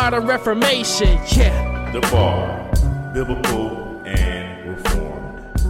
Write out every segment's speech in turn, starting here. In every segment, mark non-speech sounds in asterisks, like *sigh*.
modern reformation. Yeah. The Bar, Biblical and Reformed.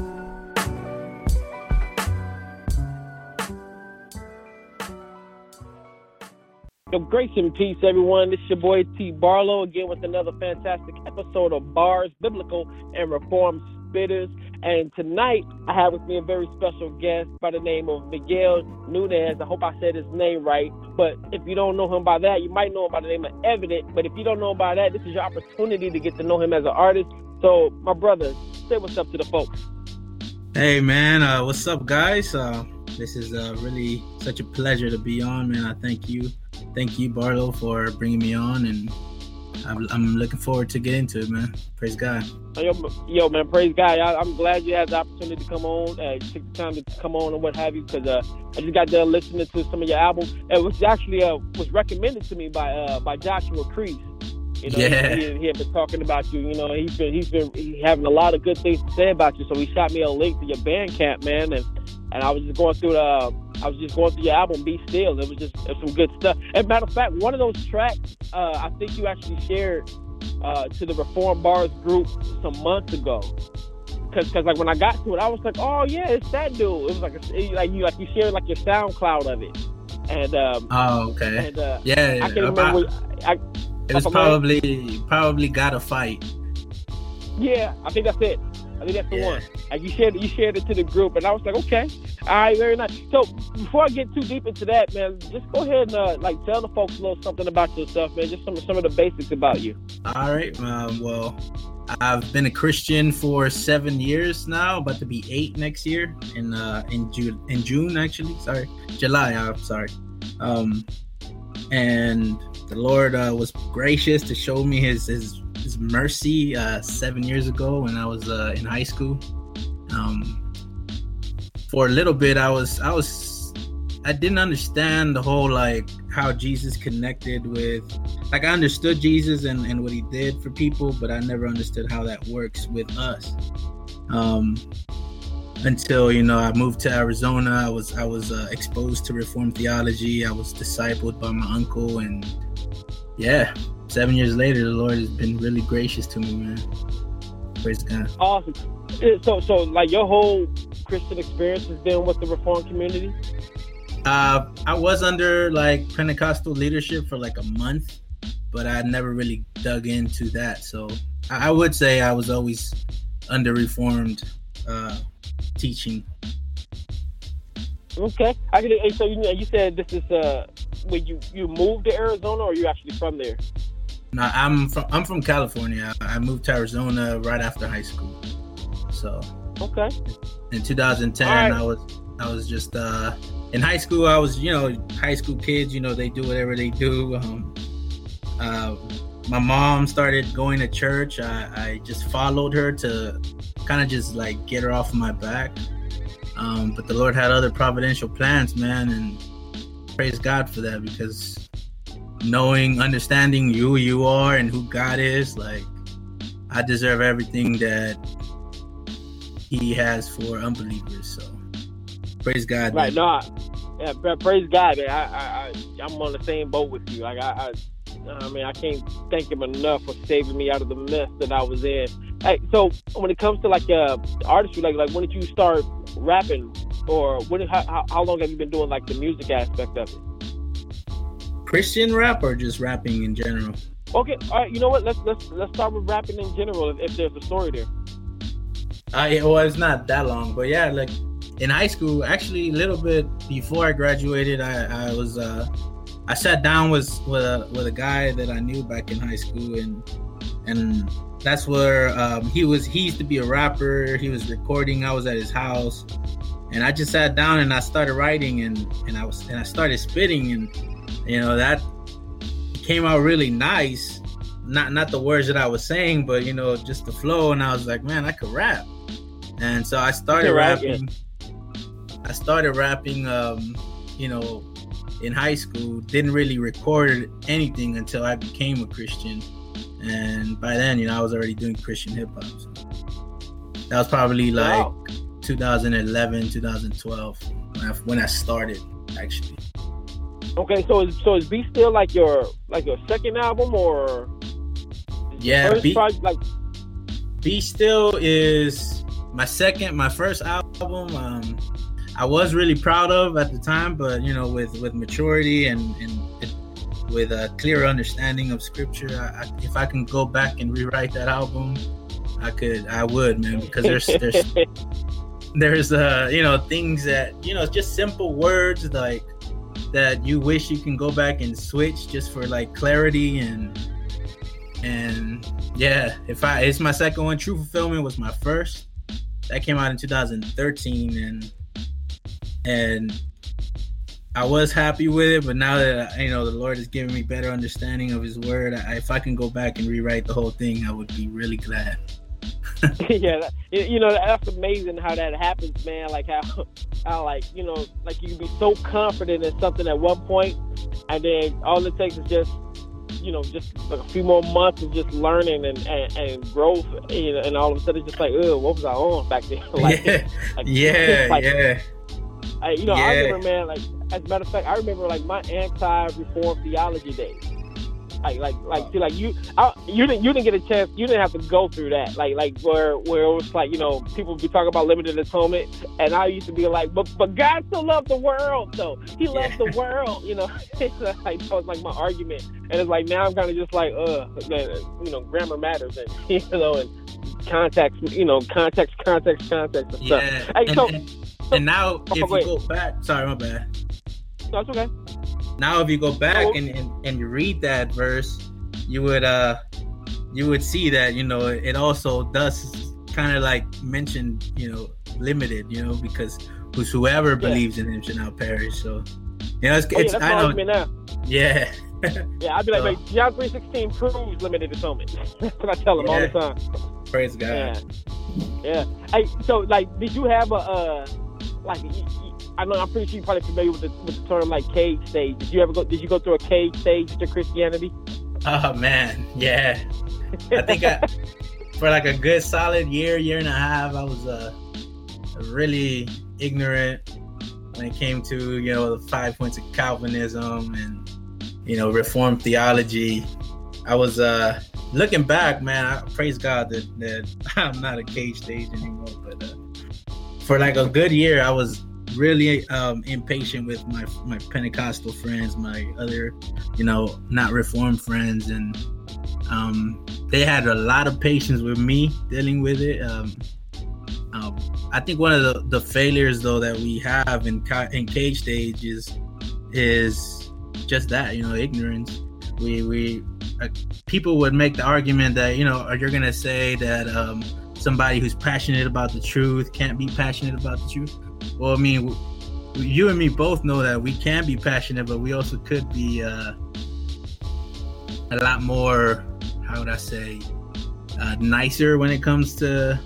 Yo, grace and peace, everyone. This is your boy T. Barlow again with another fantastic episode of Bars, Biblical and Reformed Spitters. And tonight I have with me a very special guest by the name of Miguel Nunez. I hope I said his name right. But if you don't know him by that, you might know him by the name of Evident. But if you don't know him by that, this is your opportunity to get to know him as an artist. So, my brother, say what's up to the folks. Hey man, uh, what's up, guys? Uh, this is uh, really such a pleasure to be on, man. I thank you, thank you, Barlow, for bringing me on, and I'm, I'm looking forward to get into it, man. Praise God. Yo, yo, man, praise God. I, I'm glad you had the opportunity to come on, uh, take the time to come on and what have you, because uh, I just got done listening to some of your albums. It was actually uh, was recommended to me by uh, by Joshua Crease. You know, Yeah. he, he had been talking about you. You know, he's been he's been he having a lot of good things to say about you. So he shot me a link to your Bandcamp, man, and and I was just going through the I was just going through your album, Be Still. It was just it was some good stuff. As a matter of fact, one of those tracks uh, I think you actually shared uh, to the Reform Bars group some months ago. Cause, cause like when I got to it, I was like, oh yeah, it's that dude. It was like, a, it- like you, like you shared like your SoundCloud of it, and um, Oh, okay. and uh, Yeah, I can uh, remember. I, it was probably probably Gotta Fight. yeah, I think that's it. I think that's the Yeah. one. Like you shared, you shared it to the group, and I was like, okay, all right, very nice. So before I get too deep into that, man, just go ahead and uh, like tell the folks a little something about yourself, man. Just some some of the basics about you. All right. Um, well, I've been a Christian for seven years now, about to be eight next year in uh in June in June actually. Sorry, July. I'm sorry. Um, and the Lord uh, was gracious to show me His His, his mercy uh, seven years ago when I was uh, in high school. Um, for a little bit, I was I was I didn't understand the whole like how Jesus connected with like I understood Jesus and, and what he did for people, but I never understood how that works with us. Um, until you know I moved to Arizona, I was I was uh, exposed to Reformed theology. I was discipled by my uncle, and yeah, seven years later, the Lord has been really gracious to me, man. Praise God. Awesome. So so like your whole Christian experience has been with the Reformed community. Uh, I was under like Pentecostal leadership for like a month, but I never really dug into that. So I, I would say I was always under Reformed uh, teaching. Okay. I can, so you you said this is uh when you you moved to Arizona or you actually from there? Now I'm from I'm from California. I moved to Arizona right after high school. So Okay. in 2010, All right. I was I was just uh, in high school. I was you know high school kids. You know they do whatever they do. Um, uh, my mom started going to church, I, I just followed her to kind of just like get her off my back. Um, but the Lord had other providential plans, man, and praise God for that because knowing, understanding who you are and who God is, like I deserve everything that He has for unbelievers. So praise God. Right, man. no, yeah, praise God, man. I, I, I, I'm on the same boat with you. Like I, I I mean, I can't thank him enough for saving me out of the mess that I was in. Hey, so when it comes to like uh, artistry, like like when did you start rapping, or when how, how long have you been doing like the music aspect of it? Christian rap or just rapping in general? Okay, all right. You know what? Let's let's let's start with rapping in general. If, if there's a story there. Uh, yeah, well, it's not that long, but yeah, like in high school, actually, a little bit before I graduated, I I was uh I sat down with with a with a guy that I knew back in high school, and and that's where um, he was. He used to be a rapper. He was recording. I was at his house, and I just sat down and I started writing, and and I was and I started spitting, and you know that came out really nice. Not not the words that I was saying, but you know just the flow, and I was like, man, I could rap, and so I started rapping. I started rapping. Um, you know, in high school didn't really record anything until I became a Christian, and by then, you know, I was already doing Christian hip hop. So that was probably like wow. 2011, 2012 when I, when I started actually. Okay, so is, so is Be Still like your like your second album or? Yeah, Be, project, like Be Still is my second, my first album. Um, I was really proud of at the time, but you know, with with maturity and and it, with a clear understanding of scripture, I, I, if I can go back and rewrite that album, I could, I would, man, because there's there's *laughs* there's uh you know things that you know just simple words like that you wish you can go back and switch just for like clarity and and yeah if i it's my second one true fulfillment was my first that came out in 2013 and and I was happy with it, but now that you know the Lord is giving me better understanding of His Word, I, if I can go back and rewrite the whole thing, I would be really glad. *laughs* *laughs* yeah, you know that's amazing how that happens, man. Like how, how like you know, like you can be so confident in something at one point, and then all it takes is just you know, just like a few more months of just learning and, and, and growth, you know, and all of a sudden it's just like, oh, what was I on back then? *laughs* like, yeah, like, yeah, like, yeah. I, you know, yeah. I remember, man. Like, as a matter of fact, I remember like my anti-reform theology days. Like, like, like, see, like you, I, you didn't, you didn't get a chance. You didn't have to go through that. Like, like where, where it was like, you know, people would be talking about limited atonement, and I used to be like, but, but God still loved the world, though. He loves yeah. the world, you know. *laughs* like that was like my argument, and it's like now I'm kind of just like, uh, you know, grammar matters, and *laughs* you know, and context, you know, context, context, context, and yeah. stuff. Hey, so. And, and now, oh, if you go back, sorry, my bad. That's okay. Now, if you go back and, and, and you read that verse, you would uh you would see that you know it also does kind of like mention you know limited you know because whosoever yeah. believes in him shall not perish so. You know it's, oh, it's yeah, I know now. yeah. Yeah I'd be like, so, John three sixteen proves limited atonement. *laughs* That's what I tell them yeah. all the time. Praise God. Yeah. Yeah. Hey so like did you have a uh like I know I'm pretty sure you're probably familiar with the, with the term like cage stage. Did you ever go? Did you go through a cage stage to Christianity? Oh man, yeah. I think I, *laughs* for like a good solid year, year and a half, I was uh, really ignorant when it came to you know the five points of Calvinism and you know Reformed theology. I was uh looking back, man. I praise God that that *laughs* I'm not a cage stage anymore, but. Uh, for like a good year, I was really um, impatient with my my Pentecostal friends, my other, you know, not Reformed friends, and um, they had a lot of patience with me dealing with it. Um, um, I think one of the, the failures though that we have in in cage stage is is just that, you know, ignorance. We we uh, people would make the argument that you know, you're gonna say that um, somebody who's passionate about the truth can't be passionate about the truth. Well, I mean, you and me both know that we can be passionate, but we also could be uh, a lot more how would I say uh, nicer when it comes to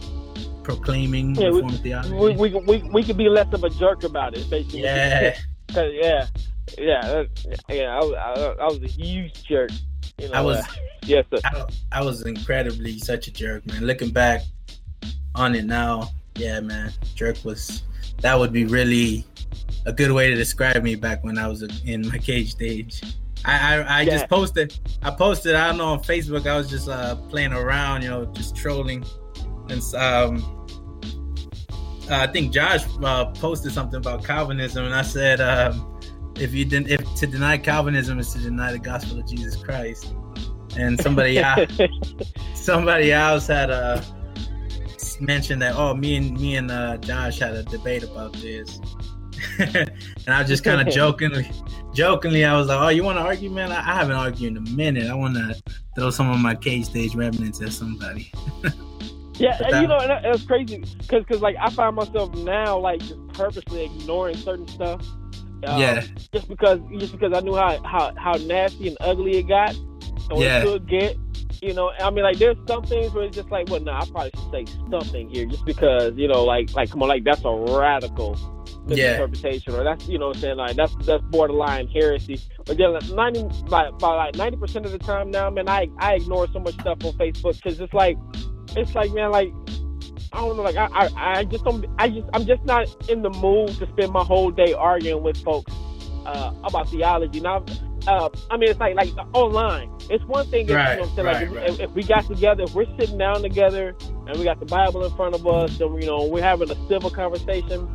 proclaiming Yeah, we- theology. We, we, we, we could be less of a jerk about it, basically. yeah, *laughs* yeah, yeah, that- yeah. I, was- I, I was a huge jerk. You know, I was uh, *laughs* yes, sir. I, I was incredibly such a jerk, man. Looking back on it now, yeah, man, jerk was that would be really a good way to describe me back when I was in my cage stage. I I, I Yeah. just posted I posted I don't know on Facebook I was just uh playing around, you know, just trolling, and um. I think Josh uh, posted something about Calvinism, and I said, um, "If you didn't, if to deny Calvinism is to deny the gospel of Jesus Christ." And somebody *laughs* else, somebody else had uh, mentioned that, "Oh, me and me and uh, Josh had a debate about this," *laughs* and I was just kind of *laughs* jokingly, jokingly, I was like, "Oh, you want to argue, man? I, I haven't argued in a minute. I want to throw some of my cage stage remnants at somebody." Yeah, and you know, and that, that's crazy because, cause, like, I find myself now like just purposely ignoring certain stuff. Um, Yeah. Just because, just because I knew how how how nasty and ugly it got, or Yeah. it could get. You know, I mean, like, there's some things where it's just like, well, no, I probably should say something here, just because, you know, like, like, come on, like, that's a radical Yeah. misinterpretation, or that's, you know, what I'm saying, like, that's that's borderline heresy. But then, like, ninety, like, by like ninety percent of the time now, man, I I ignore so much stuff on Facebook because it's like it's like man like I don't know like I, I I just don't I just I'm just not in the mood to spend my whole day arguing with folks uh, about theology now uh, I mean it's like like online it's one thing if, Right, you know what I'm saying right, like right. if, if we got together if we're sitting down together and we got the Bible in front of us and you know we're having a civil conversation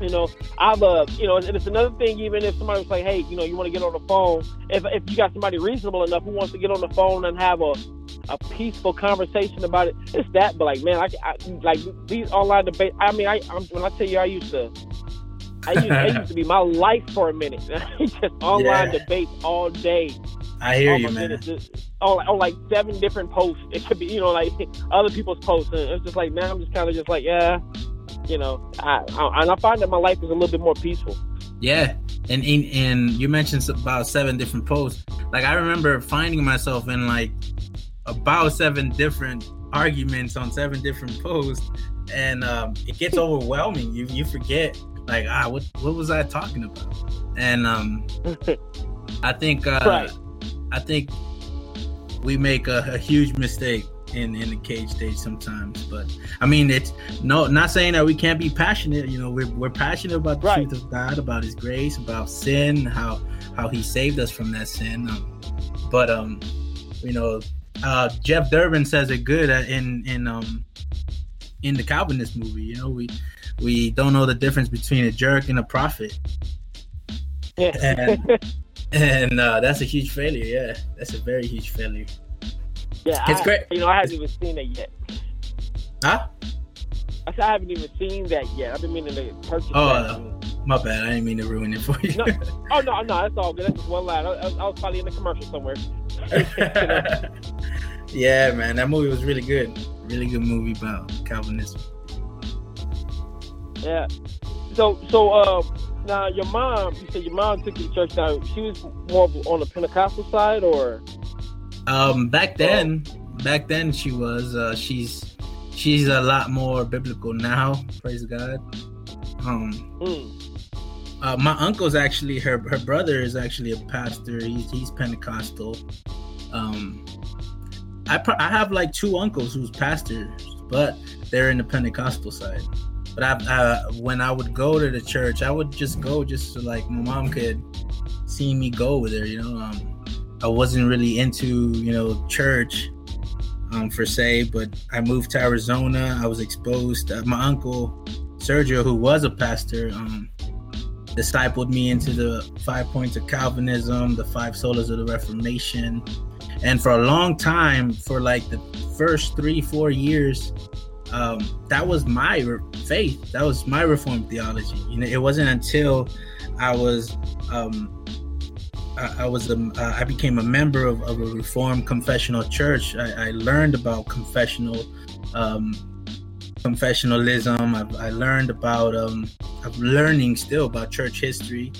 you know, I've uh, you know, and it's another thing. Even if somebody was like, "Hey, you know, you want to get on the phone?" If if you got somebody reasonable enough who wants to get on the phone and have a a peaceful conversation about it, it's that. But like, man, I, I like these online debates. I mean, I I'm, when I tell you, I used to. I used, I used to be my life for a minute. *laughs* just online Yeah. debates all day. I hear oh you, man. on, on oh, oh, like seven different posts. It could be, you know, like *laughs* other people's posts. And it's just like now I'm just kind of just like, yeah, you know, I, I and I find that my life is a little bit more peaceful. Yeah, and and, and you mentioned about seven different posts. Like I remember finding myself in like about seven different arguments on seven different posts, and um, it gets overwhelming. You you forget like ah what what was I talking about? And um, *laughs* I think uh, Right. I think we make a, a huge mistake in in the cage stage sometimes. But I mean, it's no not saying that we can't be passionate. You know, we're we're passionate about the Right. truth of God, about His grace, about sin, how how He saved us from that sin. Um, but um, you know, uh, Jeff Durbin says it good uh, in in um in the Calvinist movie. You know, we we don't know the difference between a jerk and a prophet. And- *laughs* And uh, that's a huge failure. Yeah, that's a very huge failure. yeah, It's I, great. You know, I haven't even seen it yet. Huh? I said I haven't even seen that yet. I've been meaning to purchase Oh, that. My bad. I didn't mean to ruin it for you. No. oh no, no, that's all good. That's just one line. I, I, I was probably in the commercial somewhere. *laughs* yeah, man, that movie was really good. Really good movie about Calvinism. Yeah. So, so uh, now your mom, you said your mom took you to church. Now she was more of on the Pentecostal side, or Um, back then, back then she was. Uh, she's she's a lot more biblical now. Praise God. Um, mm, uh, my uncle's actually her her brother is actually a pastor. He's he's Pentecostal. Um, I pro- I have like two uncles who's pastors, but they're in the Pentecostal side. But I, uh, when I would go to the church, I would just go just so like my mom could see me go with her. You know, um, I wasn't really into you know church um, per se, but I moved to Arizona. I was exposed. Uh, my uncle Sergio, who was a pastor, um, discipled me into the five points of Calvinism, the five solas of the Reformation. And for a long time, for like the first three, four years, um, that was my faith. That was my Reformed theology. You know, it wasn't until I was, um, I, I was, a, uh, I became a member of, of a Reformed confessional church. I, I learned about confessional, um, confessionalism. I, I learned about, um, I'm learning still about church history.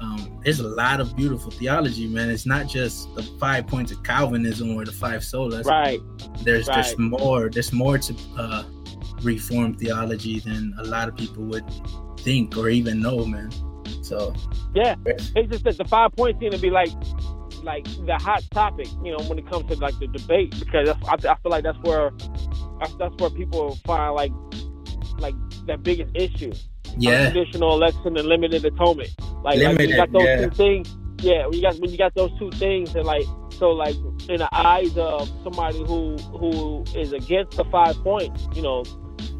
um, there's a lot of beautiful theology, man. It's not just the five points of Calvinism or the five solas. Right. There's right. there's more. There's more to uh, Reformed theology than a lot of people would think or even know, man. So yeah, it's just that the five points seem to be like like the hot topic, you know, when it comes to like the debate because I, I feel like that's where that's, where people find like like that biggest issue. Yeah. Unconditional election and limited atonement. Like, limited, like you got those yeah. two things. Yeah, when you got when you got those two things and like so like in the eyes of somebody who who is against the five points, you know,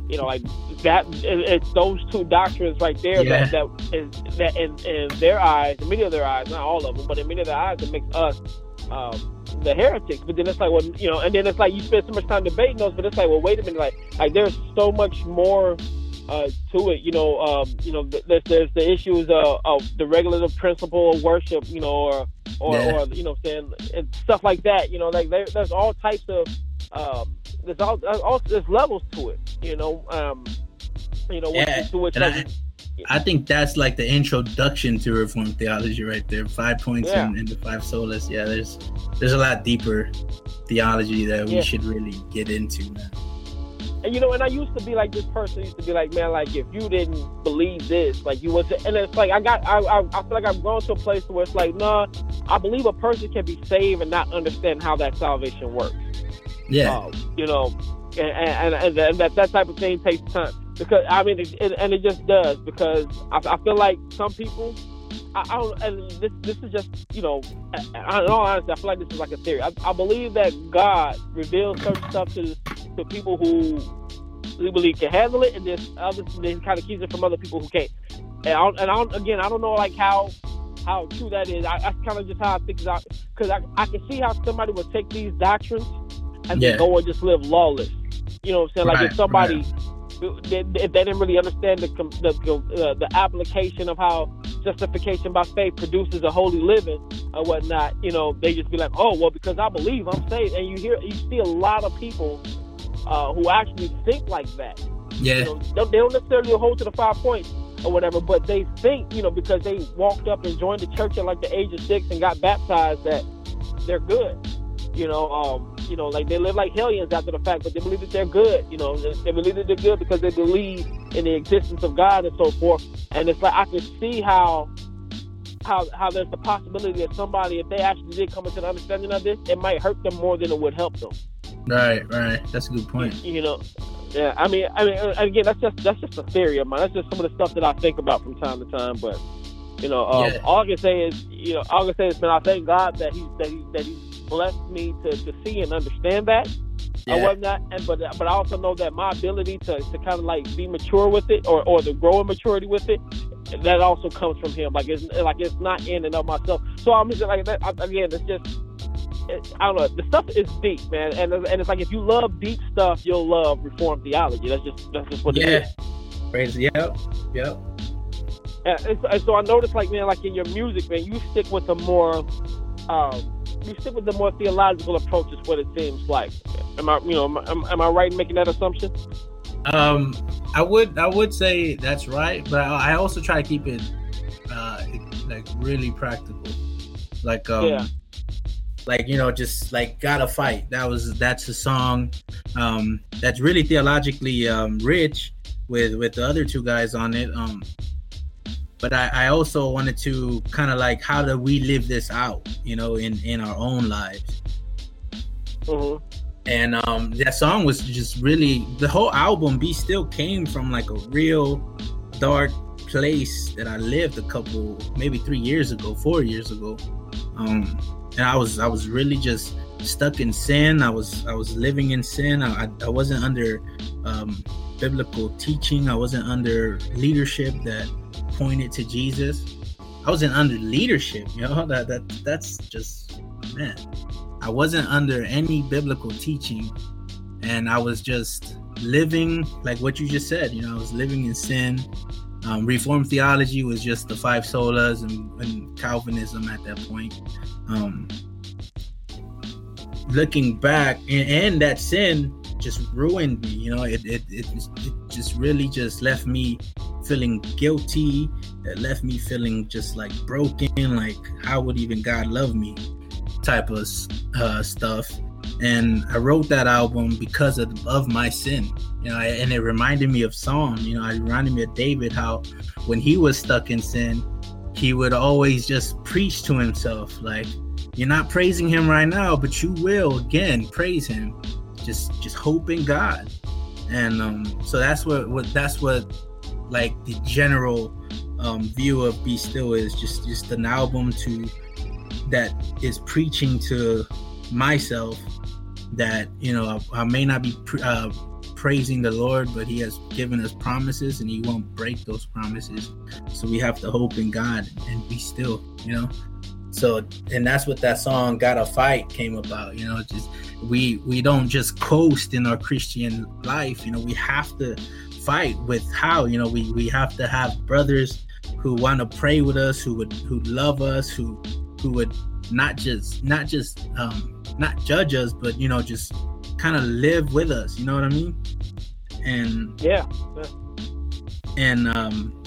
you know, like that it's those two doctrines right there Yeah. that that is that in, in their eyes, in many of their eyes, not all of them, but in many of their eyes, it makes us um, the heretics. But then it's like, well, you know, and then it's like you spend so much time debating those, but it's like, well, wait a minute, like, like there's so much more uh, to it. You know, um, you know, there's there's the issues of, of the regulative principle of worship, you know, or or, Yeah. or you know, saying and stuff like that. You know, like there, there's all types of um, there's all, there's all there's levels to it. You know, um, you know, Yeah, to which like, I think that's like the introduction to Reformed theology, right there. Five points Yeah. and, and the five solas. Yeah, there's there's a lot deeper theology that we Yeah. should really get into, man. And you know, and I used to be like this person used to be like, man, like if you didn't believe this, like you was, and it's like I got, I, I, I feel like I've grown to a place where it's like, nah, I believe a person can be saved and not understand how that salvation works. Yeah, Uh, you know, and and, and, and that that type of thing takes time because I mean, it, it, and it just does because I, I feel like some people. I, I don't, and this this is just you know, I, in all honesty, I feel like this is like a theory. I, I believe that God reveals certain stuff to to people who we believe can handle it, and then others then kind of keeps it from other people who can't. And I and I don't, again, I don't know like how how true that is. I, that's kind of just how I think about because I I can see how somebody would take these doctrines and Yeah. then go and just live lawless. You know what I'm saying? Like Right, if somebody they, if they didn't really understand the the uh, the application of how justification by faith produces a holy living or whatnot, you know, they just be like, oh well, because I believe I'm saved, and you hear you see a lot of people uh, who actually think like that. yeah, You know, they they don't necessarily hold to the five points or whatever, but they think, you know, because they walked up and joined the church at like the age of six and got baptized that they're good. You know, um, you know, like they live like hellions after the fact, but they believe that they're good. You know, they, believe that they're good because they believe in the existence of God and so forth. And it's like I can see how how how there's the possibility that somebody, if they actually did come into the understanding of this, it might hurt them more than it would help them. right, right. That's a good point. You know, yeah. I mean, I mean, uh, again, that's just that's just a theory of mine. That's just some of the stuff that I think about from time to time. But you know, um, Yeah. all I can say is, you know, all I can say is, man, I thank God that he that he that He's blessed me to, to see and understand that. Yeah. or whatnot, and but but I also know that my ability to, to kind of like be mature with it, or, or to grow in maturity with it, that also comes from him. Like it's like it's not in and of myself. So I'm just like that I- again. It's just I don't know. The stuff is deep, man, and and it's like if you love deep stuff, you'll love Reformed theology. That's just that's just what Yeah, is. praise. Yep, yep. And, and so, and so I noticed, like man, like in your music, man, you stick with the more. Um, you stick with the more theological approach, is what it seems like. Am I, you know, am, am, am I right in making that assumption? Um, I would I would say that's right, but I, I also try to keep it uh like really practical, like um. Yeah. Like you know, just like gotta fight. That was that's a song um, that's really theologically um, rich with with the other two guys on it. Um, but I, I also wanted to kind of like how do we live this out, you know, in in our own lives. hmm and um that song was just really the whole album be still came from like a real dark place that i lived a couple maybe three years ago four years ago. Um and i was i was really just stuck in sin. I was i was living in sin. I, I- I wasn't under um biblical teaching. I wasn't under leadership that pointed to jesus i wasn't under leadership you know that that that's just man I wasn't under any biblical teaching, and I was just living like what you just said. You know, I was living in sin. Um, Reformed theology was just the five solas and, and Calvinism at that point. Um, looking back, and, and that sin just ruined me. You know, it it, it it just really just left me feeling guilty. It left me feeling just like broken. Like how would even God love me? Type of uh, stuff. And I wrote that album because of, of my sin, you know, and it reminded me of Psalm. You know, it reminded me of David how when he was stuck in sin, he would always just preach to himself like you're not praising him right now but you will again praise him just just hope in god and um so that's what what that's what like the general um view of be still is just just an album to that is preaching to myself that you know i, I may not be uh, praising the Lord, but He has given us promises and He won't break those promises. So we have to hope in God and be still, you know. So and that's what that song "Gotta Fight" came about. You know, just we we don't just coast in our Christian life. You know, we have to fight with how. You know, we we have to have brothers who want to pray with us, who would who love us, who who would not just not just um not judge us, but you know just kind of live with us. You know what I mean? And yeah, yeah. and um,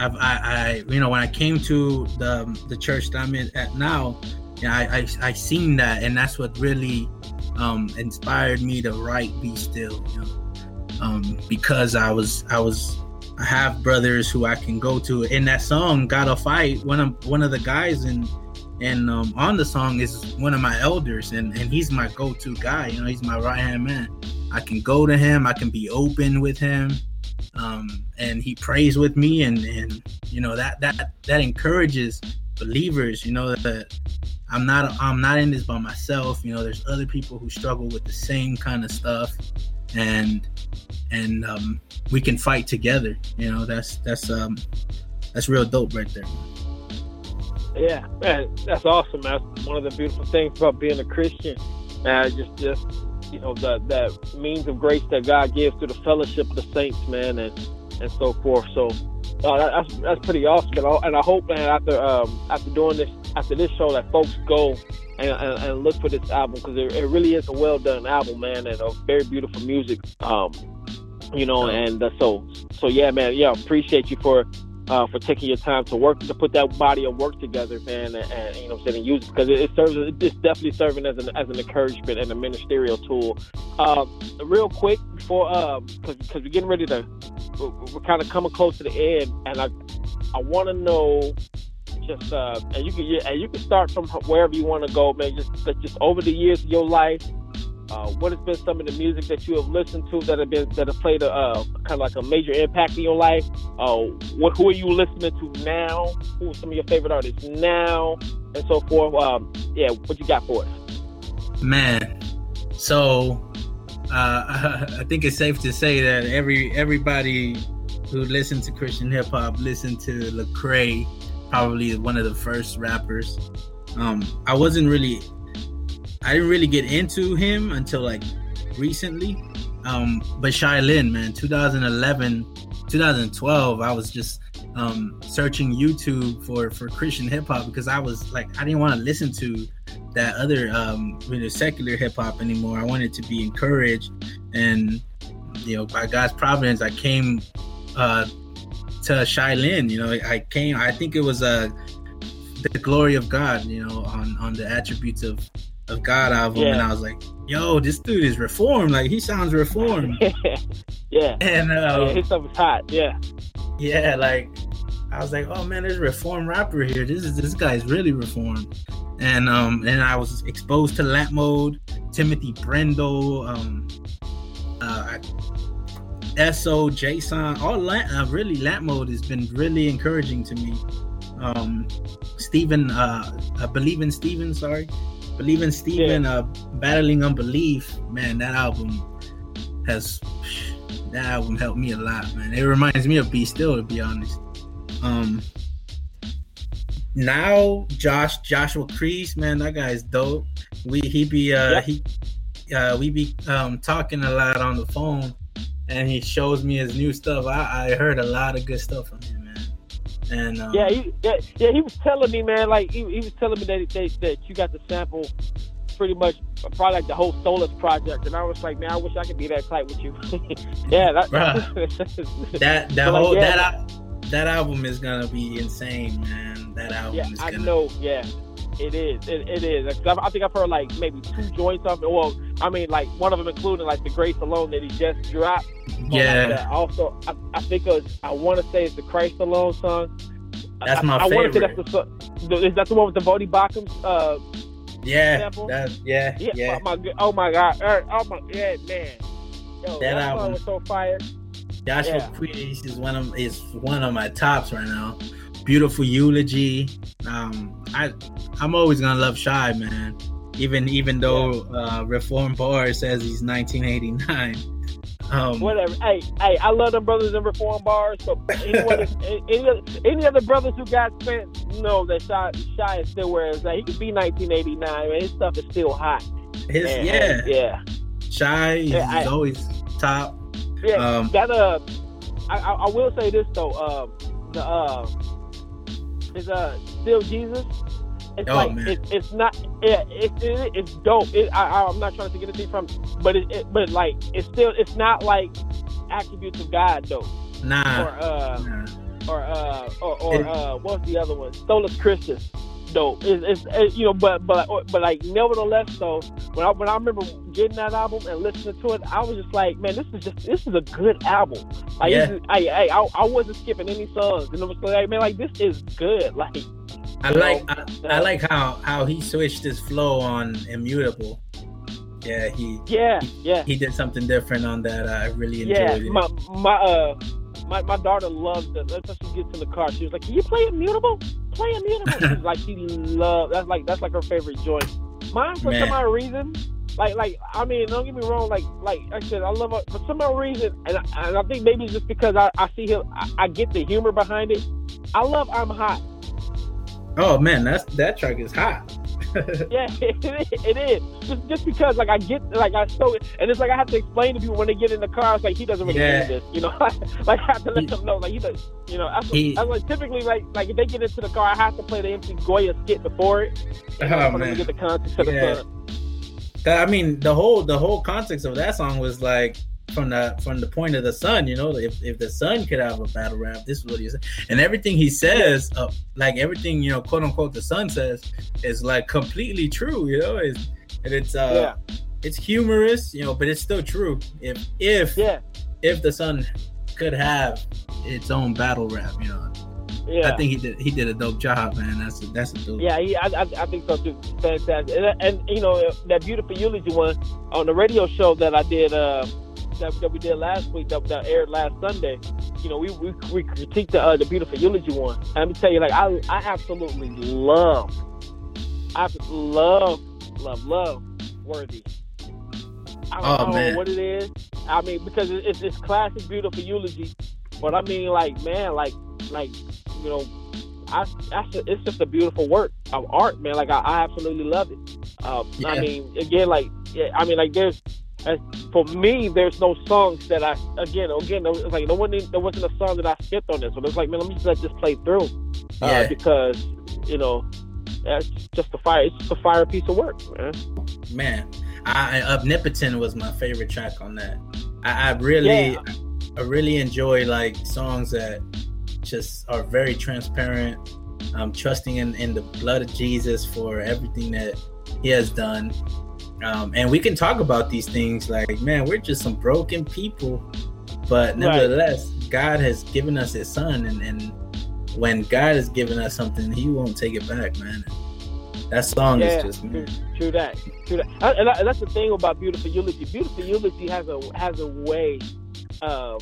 I've, I, I, you know, when I came to the the church that I'm in at now, yeah, I, I, I seen that, and that's what really um, inspired me to write "Be Still." You know, um, because I was, I was, I have brothers who I can go to. In that song, "Gotta Fight," one of one of the guys in and um, on the song is one of my elders and, and he's my go-to guy you know he's my right hand man i can go to him i can be open with him um, and he prays with me and and you know that that that encourages believers you know that i'm not i'm not in this by myself you know there's other people who struggle with the same kind of stuff and and um, we can fight together you know that's that's um that's real dope right there yeah, man, that's awesome. That's one of the beautiful things about being a Christian. Man, just, just you know, that that means of grace that God gives through the fellowship of the saints, man, and and so forth. So uh, that's that's pretty awesome. And I, and I hope, man, after um, after doing this, after this show, that folks go and, and, and look for this album because it, it, really is a well done album, man, and a very beautiful music. Um, you know, and uh, so so yeah, man, yeah, appreciate you for uh, for taking your time to work to put that body of work together, man, and, and you know, what I'm saying, use it because it, it, serves. It's definitely serving as an as an encouragement and a ministerial tool. Um, real quick before, because because we're getting ready to, we're, we're kind of coming close to the end, and I I want to know just uh, and you can and you can start from wherever you want to go, man. Just just over the years of your life, uh, what has been some of the music that you have listened to that have been that have played a uh, kind of like a major impact in your life? Uh, what who are you listening to now? Who are some of your favorite artists now, and so forth? Um, yeah, what you got for us? Man, so uh, *laughs* I think it's safe to say that every everybody who listens to Christian hip hop listened to Lecrae, probably one of the first rappers. Um, I wasn't really I didn't really get into him until like recently. Um, but Shai Linne, man, 2011, 2012, I was just um, searching YouTube for for Christian hip hop because I was like, I didn't want to listen to that other um, you know, secular hip hop anymore. I wanted to be encouraged, and you know, by God's providence, I came uh, to Shai Linne. You know, I came. I think it was uh, the glory of God. You know, on on the attributes of of God album, yeah. and I was like, "Yo, this dude is reformed. Like he sounds reformed." *laughs* yeah. And uh, yeah, his stuff is hot. Yeah. Yeah, like I was like, "Oh man, there's a reformed rapper here. This is this guy's really reformed." And um, and I was exposed to Lamp Mode, Timothy Brindle, um, uh, So, Json, all Lamp, uh, really Lamp Mode has been really encouraging to me. Um, Stephen, uh, I believe in Stephen. Sorry, Believe in Steven, yeah. uh, Battling Unbelief, man, that album has that album helped me a lot, man. It reminds me of Be Still, to be honest. Um now Josh Joshua Crease, man, that guy's dope. We he be uh yep. he uh we be um talking a lot on the phone and he shows me his new stuff. I, I heard a lot of good stuff from him. And um, yeah, he, yeah, yeah, he was telling me, man, like he, he was telling me that, that that you got the sample pretty much probably like the whole Solus project, and I was like, man, I wish I could be that tight with you. *laughs* yeah, that that *laughs* that *laughs* whole like, yeah. that that album is gonna be insane, man. That album yeah, is gonna. I know. Yeah, it is. It, it is. I think I've heard like maybe two joints of it. Well, I mean, like one of them including like the Grace Alone that he just dropped. Yeah. Like also, I, I think it was, I want to say it's the Christ Alone song. That's my I, favorite. I want to say that's the is that the one with the Voddie Baucham? Uh, yeah. That, yeah. Yeah. yeah. Oh my, oh my God. Oh my. Yeah, man. Yo, that, that album was so fire. Joshua yeah. Crease is one of is one of my tops right now. Beautiful eulogy. Um, I I'm always gonna love Shai, man. Even even though uh, Reform Bar says he's 1989. Um, Whatever. Hey, hey, I love them brothers in Reform Bars. But anyone, *laughs* any, any other brothers who got spent know that Shai, Shai is still where it's at. He could be 1989, man. His stuff is still hot. His, and, yeah, yeah. Shai is yeah, always top. Yeah, um, that uh, I, I, will say this though, uh, the uh, is uh still Jesus. It's oh, like it, it's not yeah it, it, it's dope. It, I, I'm not trying to get anything from, but it, it, but like it's still it's not like attributes of God though. Nah. Or uh nah. or uh or, or uh what's the other one? Solus Christus dope. It's, it's it, you know, but but but like nevertheless though, when I when I remember getting that album and listening to it, I was just like, man, this is just this is a good album. Like, yeah. is, I, I I I wasn't skipping any songs, and it was like, man, like this is good. Like, I like know, I, I, like how how he switched his flow on Immutable. Yeah, he yeah yeah he did something different on that. I really enjoyed yeah, it. my my uh my, my daughter loved it. That's how she gets in the car. She was like, "Can you play Immutable? Play Immutable." She's *laughs* like, she loved. That's like that's like her favorite joint. Mine for Man. some odd reason. Like, like I mean, don't get me wrong. Like, like I said, I love her for some odd reason, and I, and I think maybe it's just because I, I see him, I, I get the humor behind it. I love I'm hot. Oh man, that's that track is hot. *laughs* yeah, *laughs* it, it is. Just just because like I get like I so and it's like I have to explain to people when they get in the car. It's like he doesn't really yeah. this, you know. *laughs* like I have to let he, them know like he does. You know, I, he, like typically like like if they get into the car, I have to play the MC Goya skit before it. Oh man, get the context yeah. the. I mean, the whole the whole context of that song was like from the from the point of the sun, you know, if, if the sun could have a battle rap, this is what he said. And everything he says, uh, like everything, you know, quote unquote the sun says is like completely true, you know, it's, and it's uh yeah. it's humorous, you know, but it's still true. If if yeah. if the sun could have its own battle rap, you know. Yeah. I think he did. He did a dope job, man. That's a, that's a dope. Yeah, he, I, I, I think so too. Fantastic. And, and, you know that beautiful eulogy one on the radio show that I did. Uh, that, that we did last week that, that aired last Sunday, you know, we we, we critiqued the uh, the beautiful eulogy one. And let me tell you, like I I absolutely love, I love love love Worthy. I don't, oh, know what it is. I mean, because it's it's classic beautiful eulogy, but I mean, like man, like like you know. I, I, it's just a beautiful work of art, man. Like I, I absolutely love it. Um, yeah. I mean, again, like yeah, I mean, like there's as for me, there's no songs that I again again it's like no one there wasn't a song that I skipped on this one. It's like man, let me just let this play through, uh, yeah. because you know that's just a fire. It's just a fire piece of work, man. Man, I, Omnipotent was my favorite track on that. I, I really, yeah. I really enjoy like songs that just are very transparent. I'm trusting in, in the blood of Jesus for everything that He has done um, and we can talk about these things like, man, we're just some broken people, but nevertheless, right. God has given us His Son, and, and when God has given us something, He won't take it back, man. That song yeah, is just true, true, that, true that, and, that's the thing about Beautiful Eulogy. Beautiful Eulogy has a has a way um,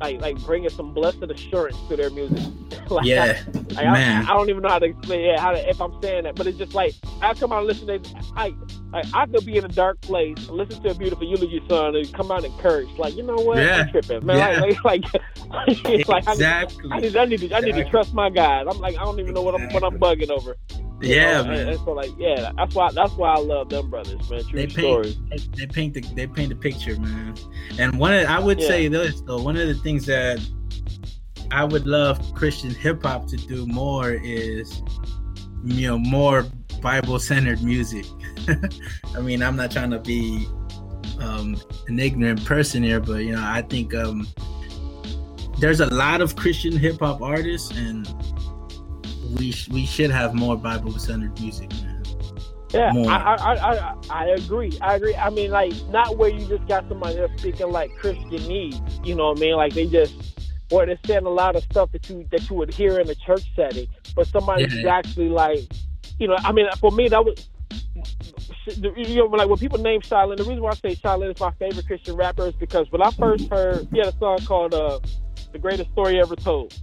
like like bringing some blessed assurance to their music. *laughs* like, yeah, I, man. I, I, don't even know how to explain yeah, how to, if I'm saying that, but it's just like I come out and listen to I I, I could be in a dark place, listen to a beautiful eulogy song, and come out and curse. Like you know what? Yeah. I'm tripping, man. Yeah. Like, like, *laughs* like, like exactly. I need, I need, to, I need to trust my guys. I'm like I don't even know what I'm what I'm bugging over. yeah, know? man. And, and, so like, yeah, that's why that's why I love them brothers, man. True they story. Paint, they paint the they paint the picture, man. And one, of, I would yeah. say this though, one of the things that I would love Christian hip hop to do more is, you know, more Bible centered music. *laughs* I mean, I'm not trying to be um, an ignorant person here, but you know, I think um, there's a lot of Christian hip hop artists, and we sh- we should have more Bible centered music, man. Yeah, I, I, I, I, I agree. I agree. I mean, like, not where you just got somebody that's speaking like Christian needs. You know what I mean? Like they just, or they're saying a lot of stuff that you that you would hear in a church setting, but somebody's Yeah. actually like, you know, I mean, for me that was. You know, like when people name Shai Linne, the reason why I say Shai Linne is my favorite Christian rapper is because when I first heard, he had a song called uh, "The Greatest Story Ever Told,"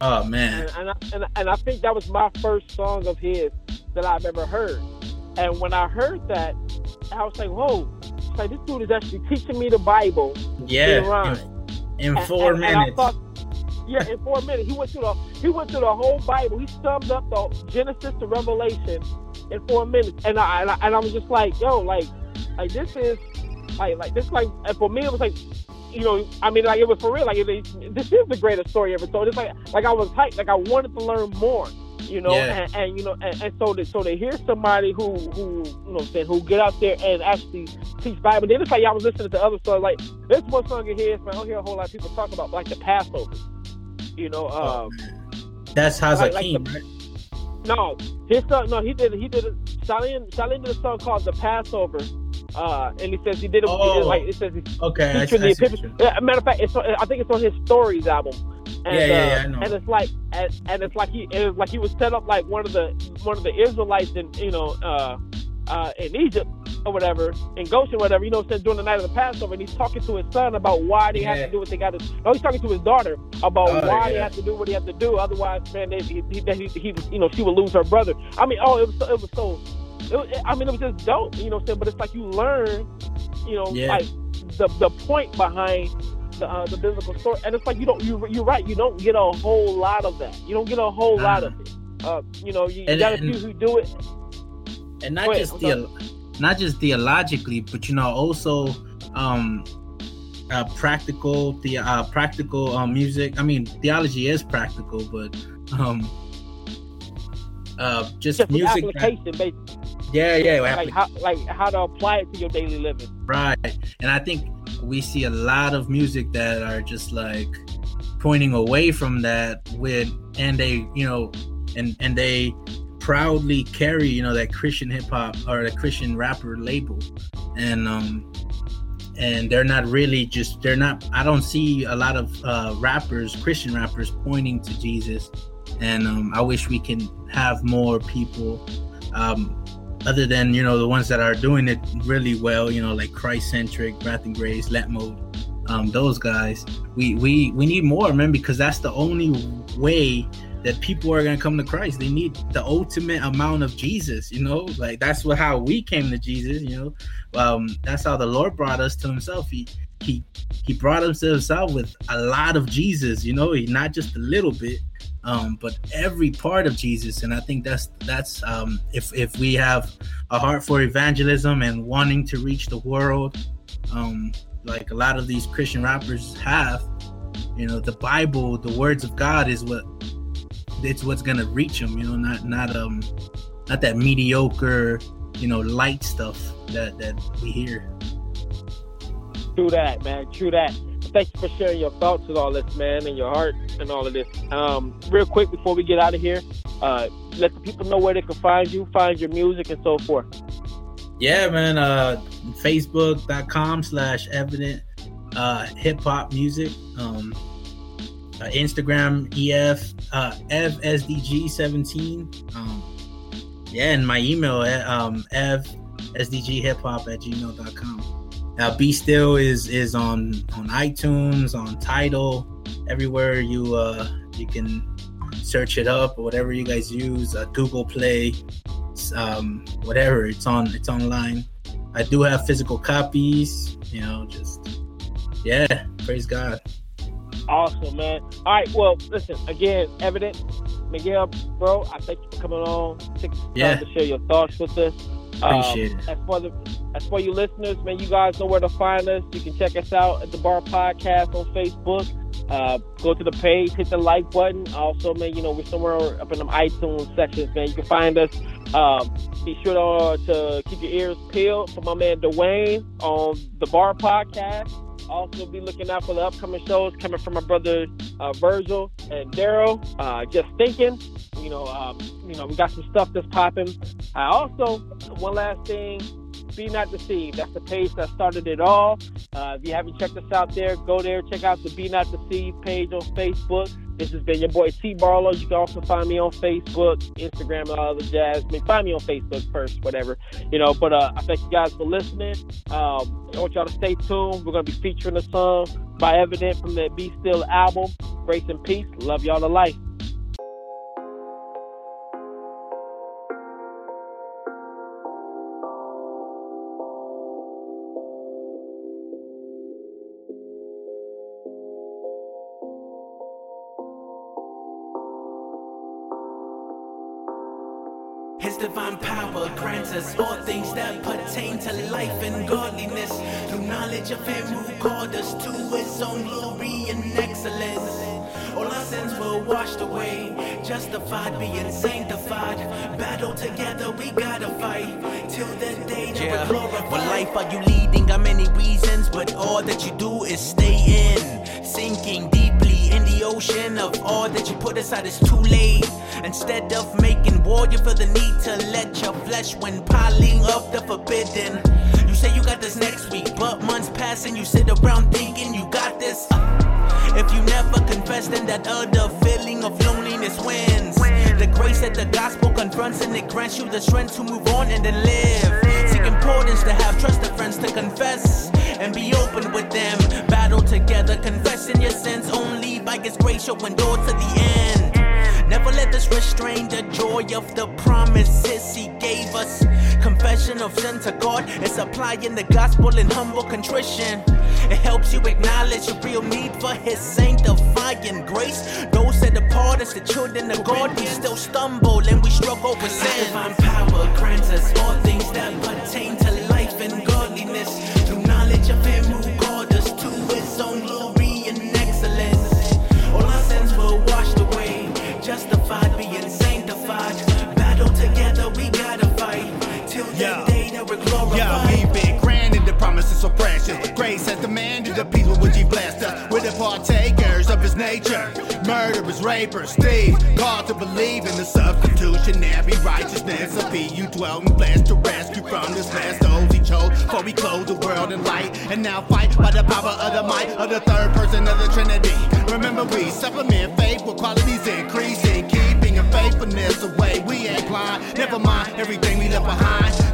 Oh man, and and I, and, and I think that was my first song of his that I've ever heard. And when I heard that, I was like, "Whoa!" It's like this dude is actually teaching me the Bible yeah, in in, four and- and I minutes. thought- yeah, in four minutes, he went through the he went through the whole Bible. He summed up the Genesis to Revelation in four minutes, and I and I, and I was just like, "Yo, like, like this is like like this like." And for me, it was like. You know, I mean, like it was for real. Like it, this is the greatest story ever told. It's like, like I was hyped. Like I wanted to learn more. You know, Yeah. and, and you know, and, and so to, so to hear somebody who who you know, I'm saying who get out there and actually teach Bible. Then it's like y'all was listening to other stuff. Like there's one song in here, man. I don't hear a whole lot of people talk about like the Passover. You know, Oh, um, That's like- like Hazakim, the- right? no, his song. No, he did. He did. Shai Linne Shalin did a song called "The Passover," uh, and he says he did it. He did, Oh. like it says he's Okay, I, I the Epiphany. Matter of fact, it's on, I think it's on his Stories album. And, Yeah, yeah, uh, yeah, I know. And it's like, and, and it's like he, it was like he was set up like one of the one of the Israelites and you know uh, uh, in Egypt or whatever in Goshen, whatever. You know, said during the night of the Passover, and he's talking to his son about why they have to do what they got to. No, he's talking to his daughter about Daughter, why they have to do what they have to do. Otherwise, man, they, he, he, he, you know, she would lose her brother. I mean, oh, it was so, it was so. It was, I mean, it was just dope, you know. what I'm saying? But it's like you learn, you know, Yeah. like the the point behind the uh, the biblical story, and it's like you don't you you're right. You don't get a whole lot of that. You don't get a whole lot of it. Uh, you know, you, you And- got a few who do it. And not ahead, just the not just theologically, but you know also um uh practical the uh practical um music. I mean theology is practical, but um uh just Just music application, basically, yeah yeah like how like how to apply it to your daily living. right and i think we see a lot of music that are just like pointing away from that with and they you know and and they proudly carry you know that christian hip-hop or the christian rapper label. And um and they're not really just they're not i don't see a lot of uh rappers christian rappers pointing to jesus. And um i wish we can have more people um other than you know the ones that are doing it really well you know like christ centric wrath and grace Lamp Mode um those guys. We we we need more man because that's the only way that people are going to come to christ. They need the ultimate amount of jesus you know? Like that's what how we came to jesus you know? Um that's how the lord brought us to himself. He he he brought us to himself with a lot of jesus you know? He not just a little bit um but every part of jesus. And i think that's that's um if if we have a heart for evangelism and wanting to reach the world um like a lot of these christian rappers have you know the bible the words of god is what it's what's gonna reach them you know not not um not that mediocre you know light stuff that that we hear True that, man. True that. Thank you for sharing your thoughts with all this, man, and your heart and all of this. Um, real quick before we get out of here, uh, let the people know where they can find you, find your music, and so forth. yeah man uh facebook.com slash evident uh hip hop music um uh, instagram ef uh evsdg17 um yeah and my email uh, um ev sdg hip hop at gmail.com now be still is is on on itunes on Tidal everywhere you uh you can search it up or whatever you guys use uh, google play um whatever it's on it's online. I do have physical copies you know just yeah praise god Awesome, man. All right, well, listen, again, Evident, Miguel, bro, I thank you for coming on. Take the time to share your thoughts with us. Um, Appreciate it. As for the as for you listeners, man, you guys know where to find us. You can check us out at the Bar Podcast on Facebook. uh, go to the page, hit the like button. Also, man, you know, we're somewhere up in the iTunes sections, man. You can find us. Um, be sure to, to keep your ears peeled for my man Dwayne on the Bar Podcast. Also, be looking out for the upcoming shows coming from my brother uh, Virgil and Daryl. Uh, just thinking, you know, um, you know, we got some stuff that's popping. I also, one last thing, be not deceived. That's the page that started it all. Uh, if you haven't checked us out there, go there, check out the Be Not Deceived page on Facebook. This has been your boy T Barlow. You can also find me on Facebook, Instagram, and all the jazz. I mean, find me on Facebook first, whatever. You know, but uh, I thank you guys for listening. Um, I want y'all to stay tuned. We're going to be featuring a song by Evident from the Be Still album. Grace and peace. Love y'all to life. Divine power grants us all things that pertain to life and godliness. Through knowledge of Him who called us to His own glory and excellence. All our sins were washed away, justified, being sanctified. Battle together, we gotta fight till the day that yeah. we're glorified. What life are you leading? Got many reasons, but all that you do is stay in, sinking deeply in the ocean of all that you put aside is too late. Instead of making war, you feel the need to let your flesh when piling up the forbidden. You say you got this next week, but months pass and you sit around thinking you got this. If you never confess, then that other feeling of loneliness wins. The grace that the gospel confronts and it grants you the strength to move on and then live. Seek importance to have trusted friends to confess and be open with them. Battle together, confessing your sins only by His grace, showing door to the end. Never let this restrain the joy of the promises He gave us. Confession of sin to God is applying the gospel in humble contrition. It helps you acknowledge your real need for His sanctifying grace. Those set apart as the children of God, we still stumble and we struggle with sin. Divine power grants us all things that pertain to life and godliness through knowledge of Him who called us to His own glory and excellence. All our were washed away justified, being sanctified. Battle together, we gotta fight till the day that we're glorified. Yeah, we've been granted the promises of precious. Grace has demanded the peace with which He blessed us. We're the His nature. Murderers, rapers, thieves, called to believe in the substitutionary righteousness of. You dwell in flesh to rescue from this mess. Those He chose, for we clothe the world in light, and now fight by the power of the might of the third person of the Trinity. Remember, we supplement faith with qualities increasing, keeping a faithfulness away. We ain't blind, never mind everything we left behind.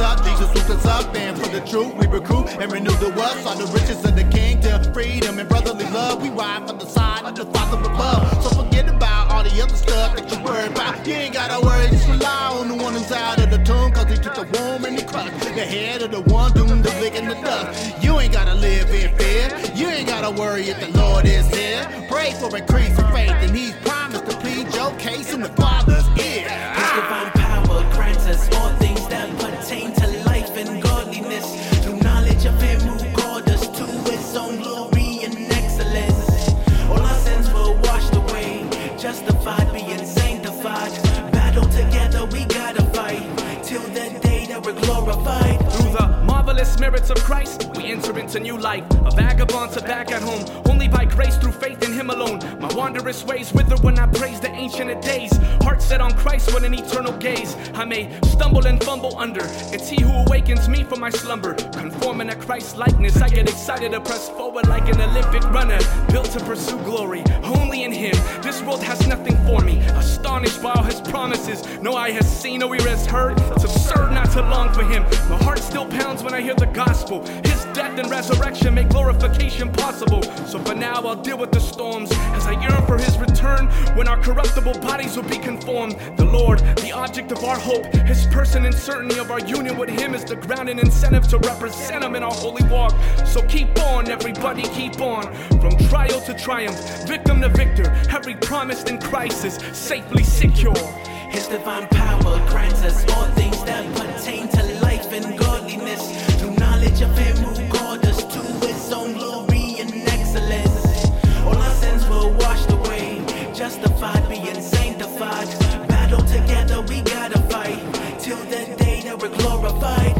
Jesus hooked us up, and for the truth we recruit and renew the us. All the riches of the kingdom, freedom and brotherly love. We ride from the side of the Father above. So forget about all the other stuff that you worry about. You ain't gotta worry, just rely on the one who's out of the tomb, cause he took the womb and he crushed the head of the one doomed to lick in the dust. You ain't gotta live in fear, you ain't gotta worry if the Lord is here. Pray for increase of faith, and He's promised to plead your case in the Father's of Christ, enter into new life. A vagabond to back at home, only by grace through faith in Him alone. My wanderous ways wither when I praise the ancient of days. Heart set on Christ with an eternal gaze. I may stumble and fumble under. It's He who awakens me from my slumber. Conforming to Christ's likeness, I get excited to press forward like an Olympic runner, built to pursue glory. Only in Him, this world has nothing for me. Astonished by all His promises, no eye has seen, no ear has heard. It's absurd not to long for Him. My heart still pounds when I hear the gospel. His death and resurrection make glorification possible. So for now, I'll deal with the storms as I yearn for his return when our corruptible bodies will be conformed. The Lord, the object of our hope, his person and certainty of our union with him is the ground and incentive to represent him in our holy walk. So keep on, everybody, keep on. From trial to triumph, victim to victor, every promise in crisis safely secure. His divine power grants us all things that pertain to life and godliness through knowledge of him who with own glory and excellence. All our sins were washed away, justified, being sanctified. Battle together, we gotta fight till the day that we're glorified.